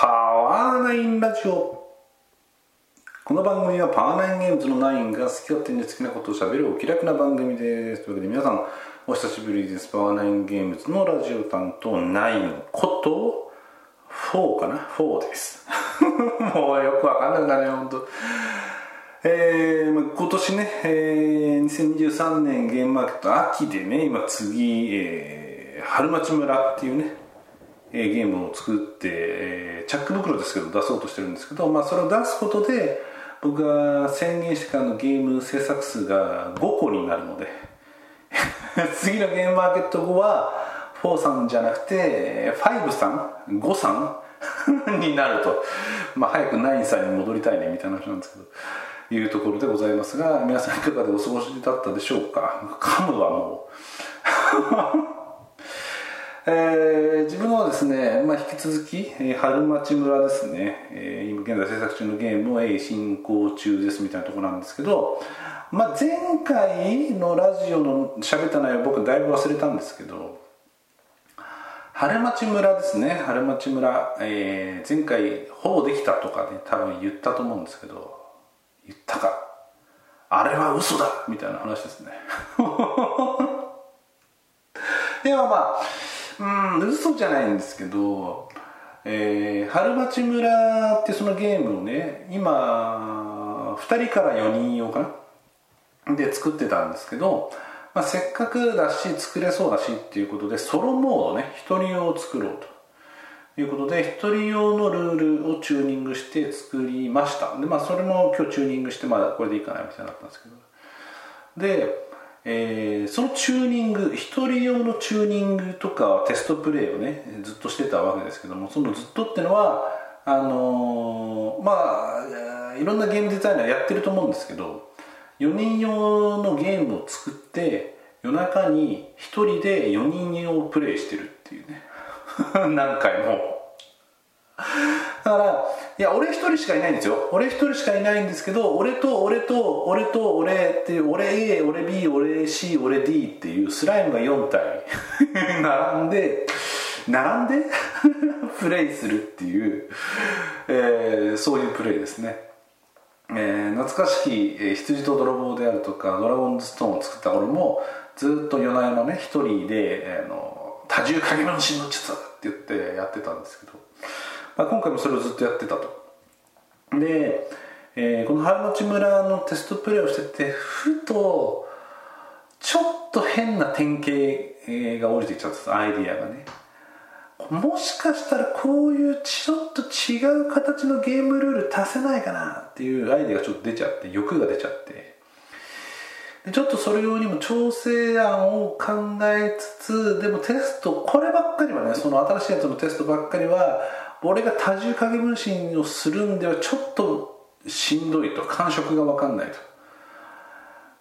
パワーナインラジオ。この番組はパワーナインゲームズのナインが好き勝手に好きなことをしゃべるお気楽な番組です。というわけで皆さんお久しぶりです。パワーナインゲームズのラジオ担当ナインこと4かな？4です。もうよくわかんなくなるよ本当えー、今年ね、えー、2023年ゲームマーケット秋でね今次、えー、春町村っていうねえー、ゲームを作って、えー、チャック袋ですけど出そうとしてるんですけど、まあ、それを出すことで僕が宣言してからのゲーム制作数が5個になるので 次のゲームマーケット後は4さんじゃなくて5さん5さん になると、まあ、早く9さんに戻りたいねみたいな話なんですけどいうところでございますが皆さんいかがでお過ごしだったでしょうか？噛むはもう。えー、自分はですね、まあ、引き続き、えー、春町村ですね、えー、今現在制作中のゲームを、進行中ですみたいなところなんですけど、まあ、前回のラジオの喋った内容僕だいぶ忘れたんですけど春町村ですね。春町村、えー、前回ほぼできたとかね多分言ったと思うんですけど言ったか。あれは嘘だみたいな話ですね。ではまあうん嘘じゃないんですけど、えー、春町村ってそのゲームをね今2人から4人用かな？で作ってたんですけど、まあ、せっかくだし作れそうだしっていうことでソロモードね1人用を作ろうと。いうことで1人用のルールをチューニングして作りました。でまあそれも今日チューニングしてまあこれでいいかなみたいになったんですけど。でえー、そのチューニング一人用のチューニングとかテストプレイをねずっとしてたわけですけどもそのずっとっていうのはあのー、まあいろんなゲームデザイナーやってると思うんですけど4人用のゲームを作って夜中に1人で4人用プレイしてるっていうね。何回も。だからいや俺一人しかいないんですよ。俺一人しかいないんですけど俺と俺と俺と俺って俺 A 俺 B 俺 C 俺 D っていうスライムが4体。並んで並んでプレイするっていう、えー、そういうプレイですね。えー、懐かしき、えー、羊と泥棒であるとかドラゴンズストーンを作った頃もずっと夜な夜なね一人で、えー、の多重影分身の術って言ってやってたんですけど。まあ、今回もそれをずっとやってたと。で、えー、この春町村のテストプレイをしててふとちょっと変な典型が降りてきちゃったアイディアがね。もしかしたらこういうちょっと違う形のゲームルール足せないかなっていうアイデアがちょっと出ちゃって欲が出ちゃって。でちょっとそれ用にも調整案を考えつつでもテストこればっかりはねその新しいやつのテストばっかりは俺が多重影分身をするんではちょっとしんどいと感触が分かんない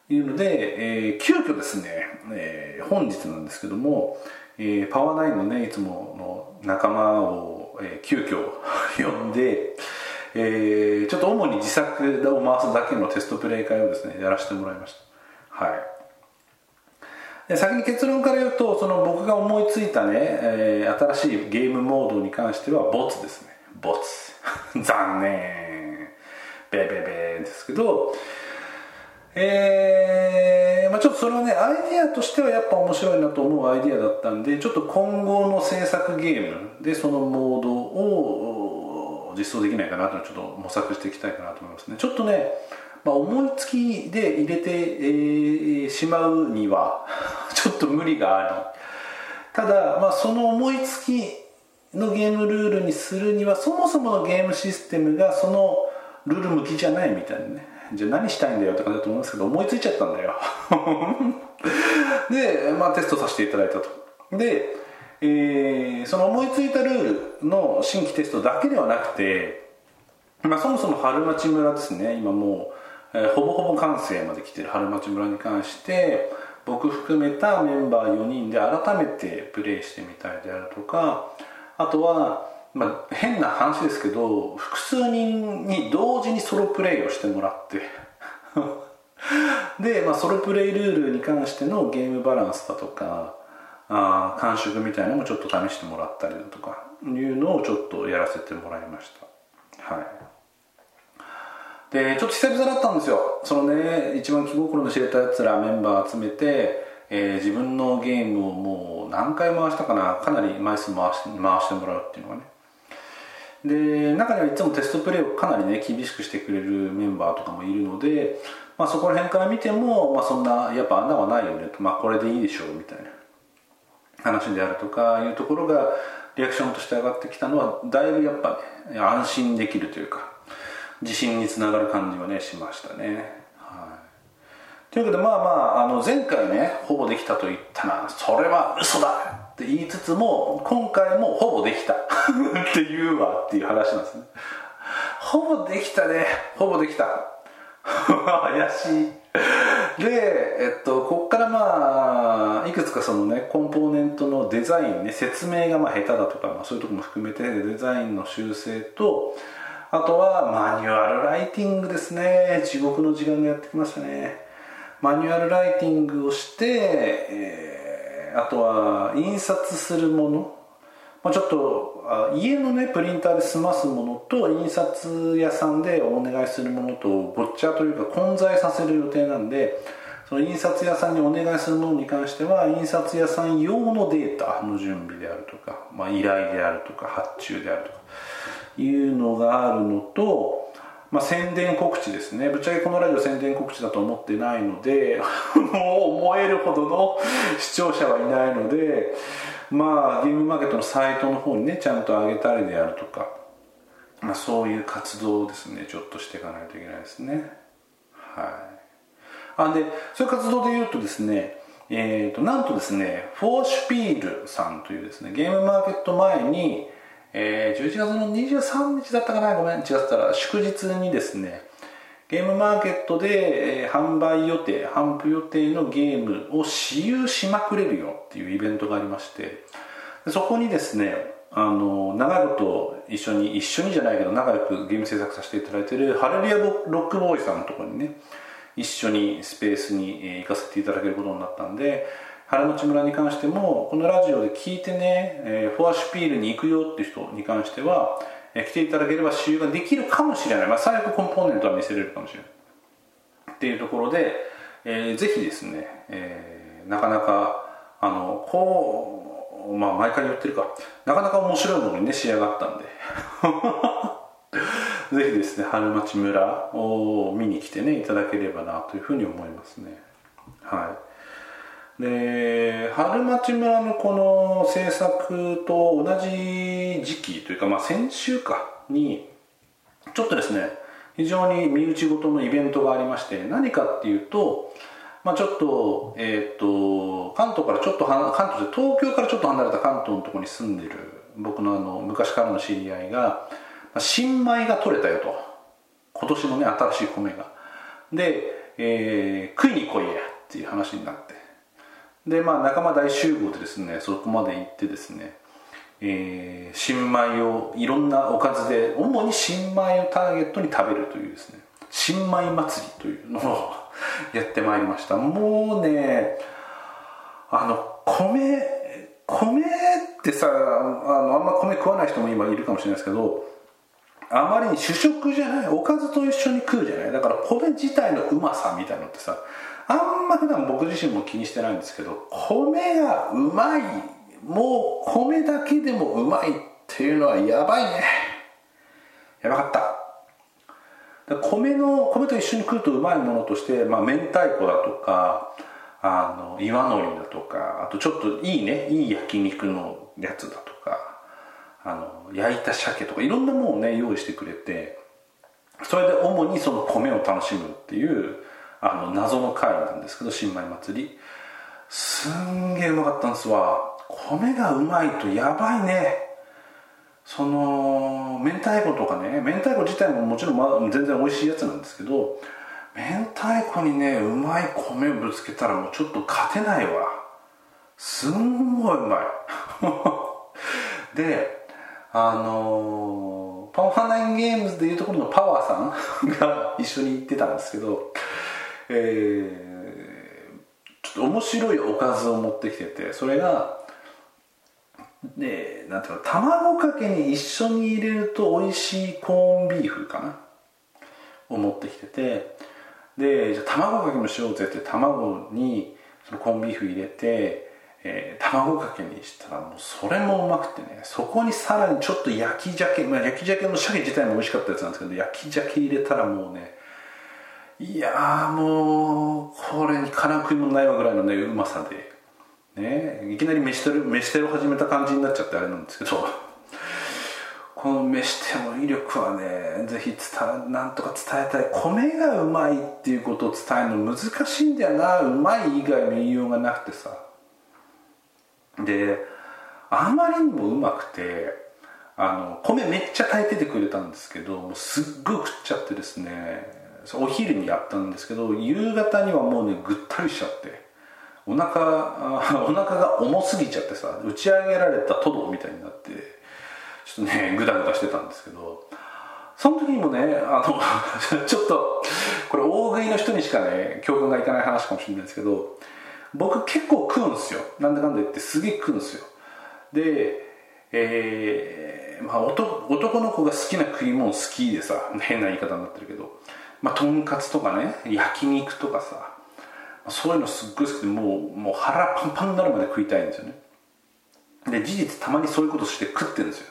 というので、えー、急遽ですね、えー、本日なんですけども、えー、パワーナインのねいつもの仲間を、えー、急遽呼んで、えー、ちょっと主に自作を回すだけのテストプレイ会をですねやらせてもらいました。はい。先に結論から言うとその僕が思いついたね、えー、新しいゲームモードに関してはボツですね。ボツ。残念。ベベベですけどえーまあ、ちょっとそれはねアイディアとしてはやっぱ面白いなと思うアイディアだったんでちょっと今後の制作ゲームでそのモードを実装できないかなとちょっと模索していきたいかなと思いますね。ちょっとねまあ、思いつきで入れて、えー、しまうには ちょっと無理がありただ、まあ、その思いつきのゲームルールにするにはそもそものゲームシステムがそのルール向きじゃないみたいなね。じゃあ何したいんだよって感じだと思うんですけど思いついちゃったんだよ。で、まあ、テストさせていただいたと。で、えー、その思いついたルールの新規テストだけではなくて、まあ、そもそも春町村ですね。今もうえー、ほぼほぼ完成まで来てる。春町村に関して僕含めたメンバー4人で改めてプレイしてみたいであるとかあとは、まあ、変な話ですけど複数人に同時にソロプレイをしてもらって。で、まあ、ソロプレイルールに関してのゲームバランスだとかあ感触みたいなのもちょっと試してもらったりだとかいうのをちょっとやらせてもらいました。はい。でちょっと久々だったんですよ。そのね一番気心の知れたやつらメンバー集めて、えー、自分のゲームをもう何回回したかなかなり枚数回し回してもらうっていうのがね。で中にはいつもテストプレイをかなりね厳しくしてくれるメンバーとかもいるので、まあ、そこら辺から見ても、まあ、そんなやっぱ穴はないよねと、まあ、これでいいでしょうみたいな。話であるとかいうところがリアクションとして上がってきたのはだいぶやっぱね安心できるというか。自信につながる感じはねしましたね、はい、というわけでまあまああの前回ねほぼできたと言ったなそれは嘘だって言いつつも今回もほぼできた って言うわっていう話なんですね。ほぼできたねほぼできた。怪しい。で、えっと、ここからまあいくつかそのねコンポーネントのデザインね説明がまあ下手だとか、まあ、そういうとこも含めてデザインの修正とあとはマニュアルライティングですね。地獄の時間がやってきましたね。マニュアルライティングをして、えーあとは印刷するもの、まあ、ちょっと家のねプリンターで済ますものと印刷屋さんでお願いするものとごっちゃというか混在させる予定なんでその印刷屋さんにお願いするものに関しては印刷屋さん用のデータの準備であるとか、まあ、依頼であるとか発注であるとかいうのがあるのとまあ、宣伝告知ですね。ぶっちゃけこのラジオ宣伝告知だと思ってないので もう思えるほどの 視聴者はいないのでまあゲームマーケットのサイトの方にねちゃんと上げたりであるとか、まあ、そういう活動をですね。ちょっとしていかないといけないですね。はい。あでそういう活動で言うとですねえーと、となんとですねフォーシュピールさんというですねゲームマーケット前にえー、11月の23日だったかな？ごめん違ったら祝日にですねゲームマーケットで、えー、販売予定販布予定のゲームを私有しまくれるよっていうイベントがありましてそこにですねあの長いこと一緒に一緒にじゃないけど仲良くゲーム制作させていただいてるハレルヤロックボーイさんのところにね一緒にスペースに行かせていただけることになったんで原町村に関してもこのラジオで聞いてね、えー、フォアシュピールに行くよって人に関しては、えー、来ていただければ使用ができるかもしれない、まあ、最悪コンポーネントは見せれるかもしれない。っていうところで、えー、ぜひですね、えー、なかなかあのこうまあ毎回言ってるか。なかなか面白いものにね仕上がったんで。ぜひですね春町村を見に来てねいただければなというふうに思いますね。はい。で春町村のこの制作と同じ時期というか、まあ、先週かにちょっとですね非常に身内ごとのイベントがありまして何かっていうと、まあ、ちょっと,、えーと、関東からちょっと関東で東京からちょっと離れた関東のところに住んでる僕のあの昔からの知り合いが新米が取れたよと。今年のね新しい米が。で、えー、食いに来いやっていう話になって。でまあ仲間大集合でですねそこまで行ってですね、えー、新米をいろんなおかずで主に新米をターゲットに食べるというですね新米祭りというのを やってまいりました。もうねあの米米ってさあのあんま米食わない人も今いるかもしれないですけどあまりに主食じゃないおかずと一緒に食うじゃない。だから米自体のうまさみたいなのってさあんま普段僕自身も気にしてないんですけど米がうまいもう米だけでもうまいっていうのはやばいね。やばかった。米の米と一緒に食うとうまいものとして、まあ、明太子だとかあの岩のりだとかあとちょっといいねいい焼肉のやつだとかあの焼いた鮭とかいろんなものをね用意してくれてそれで主にその米を楽しむっていうあの謎の回なんですけど新米祭り。すんげえうまかったんですわ。米がうまいとやばいね。その明太子とかね明太子自体ももちろん、ま、全然美味しいやつなんですけど明太子にねうまい米ぶつけたらもうちょっと勝てないわ。すんごいうまい。であのー、パワーナインゲームズでいうところのパワーさんが一緒に行ってたんですけどえー、ちょっと面白いおかずを持ってきててそれがでなんていうの卵かけに一緒に入れると美味しいコーンビーフかな？を持ってきててでじゃあ卵かけもしようぜって卵にそのコンビーフ入れて、えー、卵かけにしたらもうそれもうまくてねそこにさらにちょっと焼き鮭、まあ、焼き鮭の鮭自体も美味しかったやつなんですけど焼き鮭入れたらもうねいやーもうこれにから食いもないわぐらいのねうまさで。ね。いきなり飯テロ飯テロ始めた感じになっちゃってあれなんですけど。この飯テロ威力はねぜひ伝なんとか伝えたい。米がうまいっていうことを伝えるの難しいんだよな。うまい以外の言いようがなくてさ。であまりにもうまくてあの米めっちゃ炊いててくれたんですけどもうすっごい食っちゃってですね。お昼にやったんですけど夕方にはもうねぐったりしちゃってお腹お腹が重すぎちゃってさ打ち上げられたトドみたいになってちょっとねグダグダしてたんですけどその時にもねあの ちょっとこれ大食いの人にしかね教訓がいかない話かもしれないですけど僕結構食うんですよ。なんだかんだ言ってすげえ食うんですよ。でえー、まあ男男の子が好きな食い物好きでさ変な言い方になってるけどまあとんかつとかね焼肉とかさそういうのすっごい好きでもうもう腹パンパンになるまで食いたいんですよね。で事実たまにそういうことして食ってるんですよ。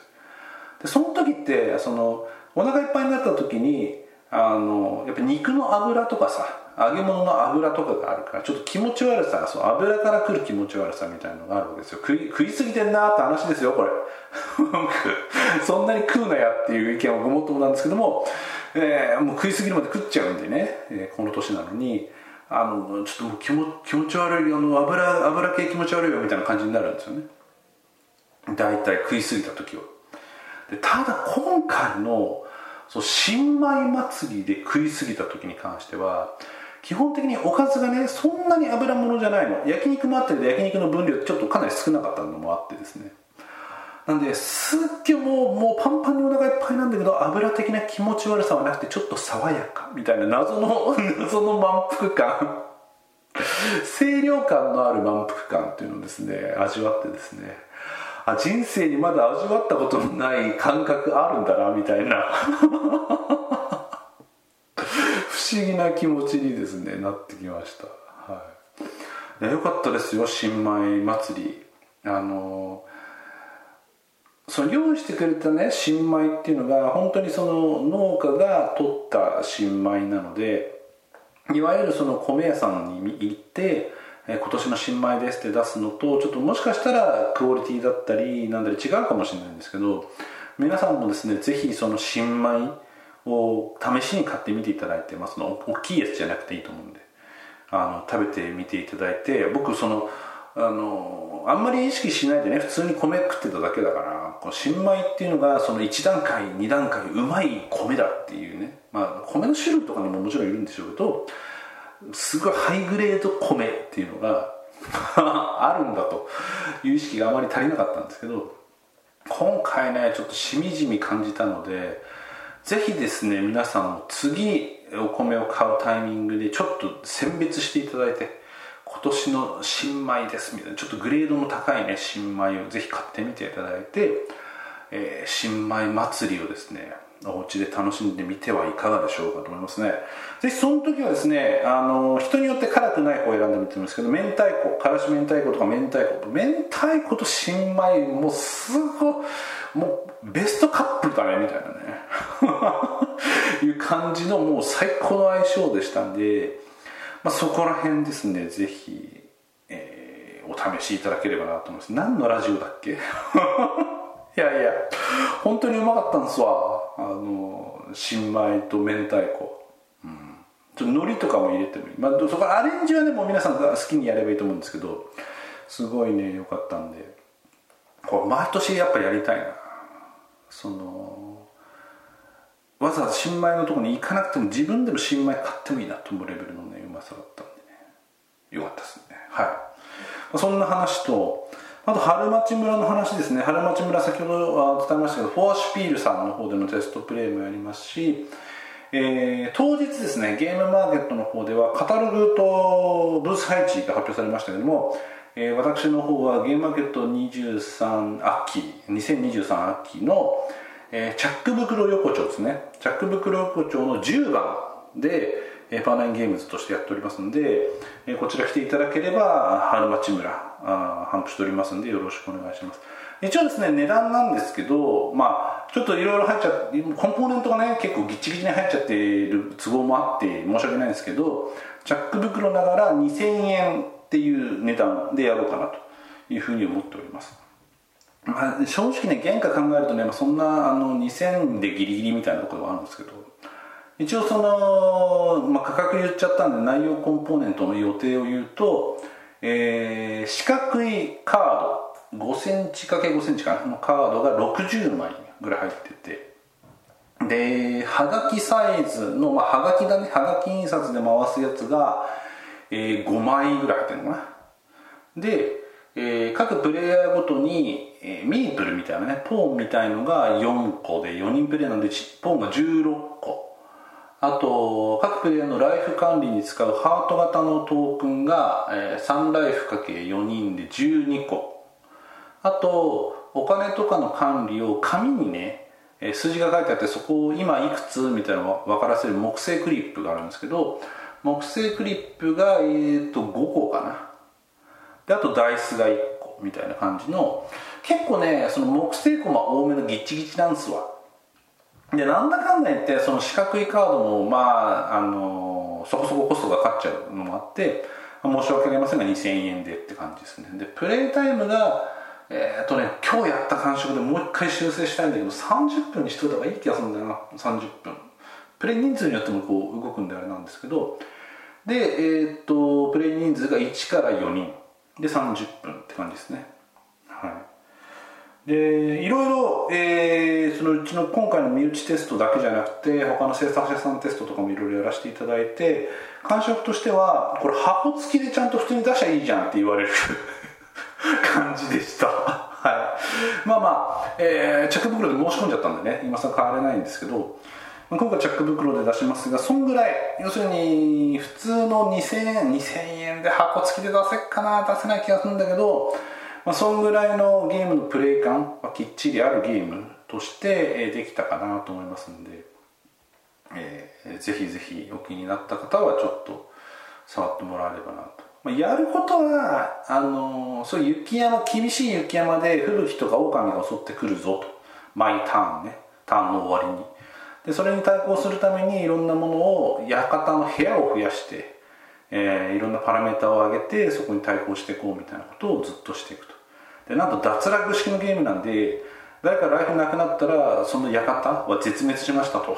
でその時ってそのお腹いっぱいになった時にあのやっぱ肉の油とかさ揚げ物の油とかがあるからちょっと気持ち悪さその油から来る気持ち悪さみたいなのがあるわけですよ。食い食いすぎてんなーって話ですよこれ。そんなに食うなやっていう意見はごもっともなんですけども、えー、もう食いすぎるまで食っちゃうんでね、えー、この年なのに。あのちょっと気も気持ち悪いあの油油系気持ち悪いよみたいな感じになるんですよね。大体食いすぎた時はでただ今回のそう新米祭りで食いすぎた時に関しては基本的におかずがねそんなに油物じゃないの。焼肉もあったけど焼肉の分量ちょっとかなり少なかったのもあってですね。なんですっげえもうもうパンパンにお腹いっぱいなんだけど油的な気持ち悪さはなくてちょっと爽やかみたいな謎の 謎の満腹感。清涼感のある満腹感っていうのをですね味わってですねあ人生にまだ味わったことのない感覚あるんだなみたいな。不思議な気持ちにですねなってきました。はい。いよかったですよ新米祭り。あのその用意してくれたね新米っていうのが本当にその農家が取った新米なのでいわゆるその米屋さんに行って今年の新米ですって出すのとちょっともしかしたらクオリティだったりなんだり違うかもしれないんですけど皆さんもですねぜひその新米を試しに買ってみていただいて、まあ、の大きいやつじゃなくていいと思うんであの食べてみていただいて僕そのあのあんまり意識しないでね普通に米食ってただけだからこの新米っていうのがその1段階2段階うまい米だっていうね。まあ米の種類とかにももちろんいるんでしょうけどすごいハイグレード米っていうのが あるんだという意識があまり足りなかったんですけど今回ねちょっとしみじみ感じたのでぜひですね皆さんも次お米を買うタイミングでちょっと選別していただいて今年の新米ですみたいなちょっとグレードの高いね新米をぜひ買ってみていただいて、えー、新米祭りをですねお家で楽しんでみてはいかがでしょうかと思いますね。ぜひその時はですねあの人によって辛くない方を選んでみてるんですけど明太子からし明太子とか明太子明太子と新米もうすごいもうベストカップルだねみたいなね。いう感じのもう最高の相性でしたんで、まあ、そこら辺ですねぜひ、えー、お試しいただければなと思います。何のラジオだっけ？いやいや本当にうまかったんですわ。あの新米と明太子。うん。ちょっと海苔とかも入れてもいい、まあ、そこアレンジはねもう皆さん好きにやればいいと思うんですけどすごいね良かったんで。これ毎年やっぱやりたいな。そのわざわざ新米のとこに行かなくても自分でも新米買ってもいいなと思うレベルのねまさだったんでね。よかったですね。はい。そんな話とあと春町村の話ですね。春町村先ほど伝えましたけどフォアシュピールさんの方でのテストプレイもやりますしえー、当日ですねゲームマーケットの方ではカタログとブース配置が発表されましたけども、えー、私の方はゲームマーケット23秋2023秋の、えー、チャック袋横丁ですね。チャック袋横丁の10番で、えー、パーナインゲームズとしてやっておりますので、えー、こちら来ていただければ春町村あ頒布しておりますんでよろしくお願いします。一応ですね値段なんですけどまあちょっといろいろ入っちゃってコンポーネントがね結構ギチギチに入っちゃっている都合もあって申し訳ないんですけどチャック袋ながら2000円っていう値段でやろうかなというふうに思っております。まあ、正直ね原価考えるとね、そんなあの2000でギリギリみたいなところはあるんですけど一応その、まあ、価格言っちゃったんで内容コンポーネントの予定を言うと、えー、四角いカード5センチ ×5 センチかな？のカードが60枚ぐらい入ってて。ではがきサイズの、まあ、はがきだね。はがき印刷で回すやつが、えー、5枚ぐらい入ってるのかな？で、えー、各プレイヤーごとに、えー、ミープルみたいなねポーンみたいのが4個で4人プレイなんでポーンが16個。あと各プレイヤーのライフ管理に使うハート型のトークンが、えー、3ライフ ×4 人で12個。あとお金とかの管理を紙にね数字が書いてあってそこを今いくつみたいなのを分からせる木製クリップがあるんですけど木製クリップが、えー、と5個かな。であとダイスが1個みたいな感じの結構ねその木製コマ多めのギッチギチなんですわ。でなんだかんだ言ってその四角いカードもまああのそこそこコストがかかっちゃうのもあって申し訳ありませんが2000円でって感じですね。でプレイタイムがえー、っとね今日やった感触でもう一回修正したいんだけど30分にしといた方がいい気がするんだよな30分。プレイ人数によってもこう動くんであれなんですけどでえー、っとプレイ人数が1から4人。で30分って感じですね。でいろいろ、えー、そのうちの今回の身内テストだけじゃなくて他の制作者さんテストとかもいろいろやらせていただいて感触としてはこれ箱付きでちゃんと普通に出しゃいいじゃんって言われる 感じでした。はい。まあまあ、えー、チャック袋で申し込んじゃったんでね今更変われないんですけど今回チャック袋で出しますがそんぐらい要するに普通の2000円2000円で箱付きで出せっかな出せない気がするんだけど、まあ、そんぐらいのゲームのプレイ感はきっちりあるゲームとしてできたかなと思いますんで、えー、ぜひぜひお気になった方はちょっと触ってもらえればなと。まあやることはあのそういう雪山厳しい雪山で吹雪とか狼が襲ってくるぞと。毎ターンね。ターンの終わりに。でそれに対抗するためにいろんなものを館の部屋を増やして、えー、いろんなパラメータを上げてそこに対抗していこうみたいなことをずっとしていくと。でなんと脱落式のゲームなんで誰かライフなくなったらその館は絶滅しましたと。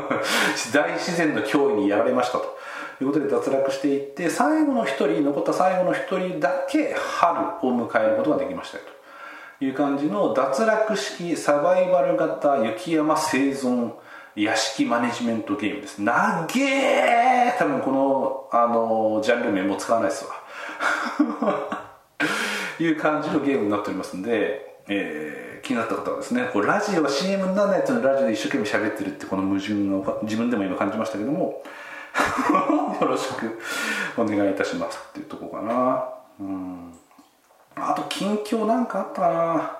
大自然の脅威にやられましたと。いうことで脱落していって最後の1人残った最後の1人だけ春を迎えることができましたよと。いう感じの脱落式サバイバル型雪山生存屋敷マネジメントゲームです。なげえ多分このあのジャンル名も使わないですわ。いう感じのゲームになっておりますんで、えー、気になった方はですねこれラジオは CM にならないやつのラジオで一生懸命喋ってるってこの矛盾を自分でも今感じましたけども よろしくお願いいたしますっていうとこかな。うん。あと近況なんかあったかな。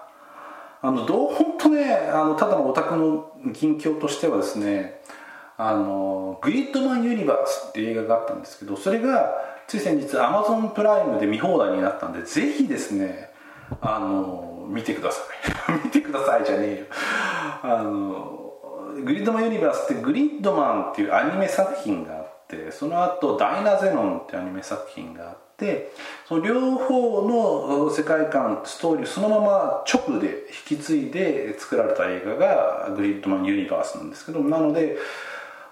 あのどう本当ねあのただのオタクの近況としてはですねあのグリッドマンユニバースっていう映画があったんですけどそれがつい先日アマゾンプライムで見放題になったんでぜひですねあの見てください。見てくださいじゃねえよ。あのグリッドマンユニバースってグリッドマンっていうアニメ作品がってその後ダイナゼノンってアニメ作品があってその両方の世界観ストーリーそのまま直で引き継いで作られた映画がグリッドマンユニバースなんですけどなので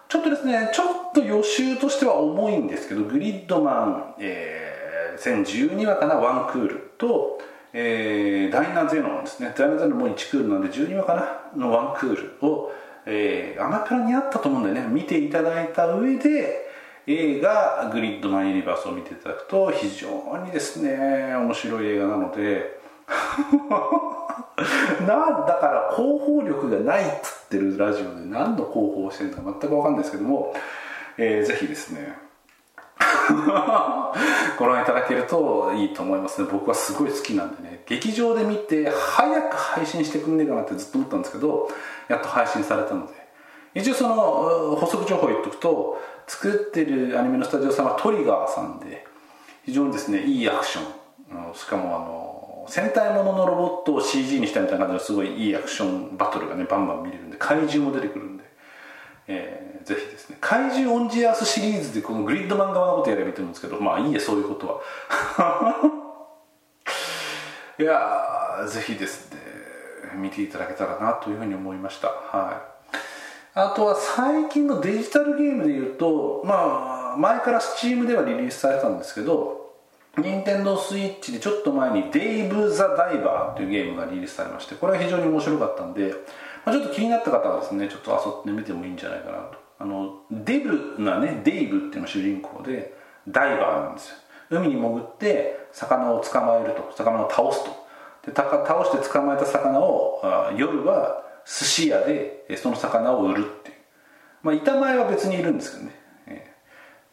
ちょっとですねちょっと予習としては重いんですけどグリッドマン、えー、全12話かなワンクールとえー、ダイナゼノンですね。ダイナゼノンも1クールなんで12話かなのワンクールをえー、アマプラにあったと思うんでね。見ていただいた上で映画「グリッドマンユニバース」を見ていただくと非常にですね面白い映画なので なんだから広報力がないっつってるラジオで何の広報をしてるのか全く分かんないですけども、えー、ぜひですね ご覧いただけるといいと思いますね。僕はすごい好きなんでね劇場で見て早く配信してくんねえかなってずっと思ったんですけどやっと配信されたので一応その補足情報言っとくと作ってるアニメのスタジオさんはトリガーさんで非常にですねいいアクション。しかもあの戦隊もののロボットを CG にしたみたいな感じのすごいいいアクションバトルがねバンバン見れるんで怪獣も出てくるんで、えー、ぜひですね怪獣オンジアースシリーズでこのグリッド漫画のことやればいいと思うんですけどまあいいやそういうことは。いやぜひですね見ていただけたらなというふうに思いました。はい。あとは最近のデジタルゲームでいうとまあ前から Steam ではリリースされたんですけど任天堂スイッチでちょっと前に「デイブ・ザ・ダイバー」というゲームがリリースされましてこれは非常に面白かったんで、まあ、ちょっと気になった方はですねちょっと遊んでみてもいいんじゃないかなと。あのデブなねデイブっていうのが主人公でダイバーなんですよ。海に潜って魚を捕まえると魚を倒すと。で倒して捕まえた魚を夜は寿司屋でその魚を売るっていう。まあ板前は別にいるんですけどね、え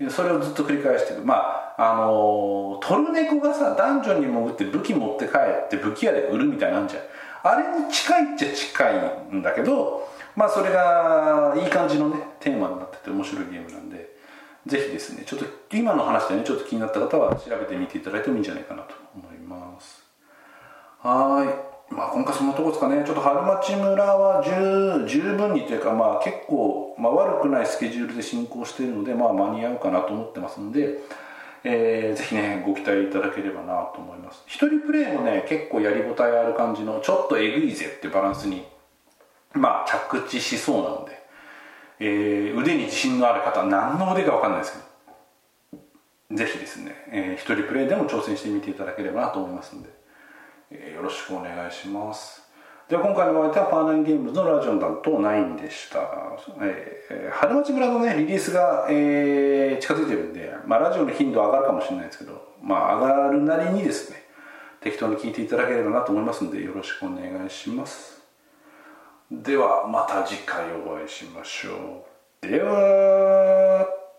ー、それをずっと繰り返していくまああのー、トルネコがさダンジョンに潜って武器持って帰って武器屋で売るみたいなんじゃ。んあれに近いっちゃ近いんだけどまあそれがいい感じのねテーマになってて面白いゲームなんでぜひですねちょっと今の話でねちょっと気になった方は調べてみていただいてもいいんじゃないかなと思います。はい。まあ、今回そのとこですかね、ちょっと春町村は十十分にというか、まあ、結構、まあ、悪くないスケジュールで進行しているので、まあ、間に合うかなと思ってますので、えー、ぜひね、ご期待いただければなと思います。一人プレイもね、結構やりごたえある感じの、ちょっとえぐいぜってバランスに、まあ、着地しそうなので、えー、腕に自信のある方、何の腕か分かんないですけど、ぜひですね、えー、一人プレイでも挑戦してみていただければなと思いますので、えよろしくお願いします。では今回のお相手はパーナンゲームズのラジオン担当9でした、えー、春町村のねリリースが、えー、近づいてるんで、まあ、ラジオの頻度上がるかもしれないですけどまあ上がるなりにですね適当に聞いていただければなと思いますのでよろしくお願いします。ではまた次回お会いしましょう。では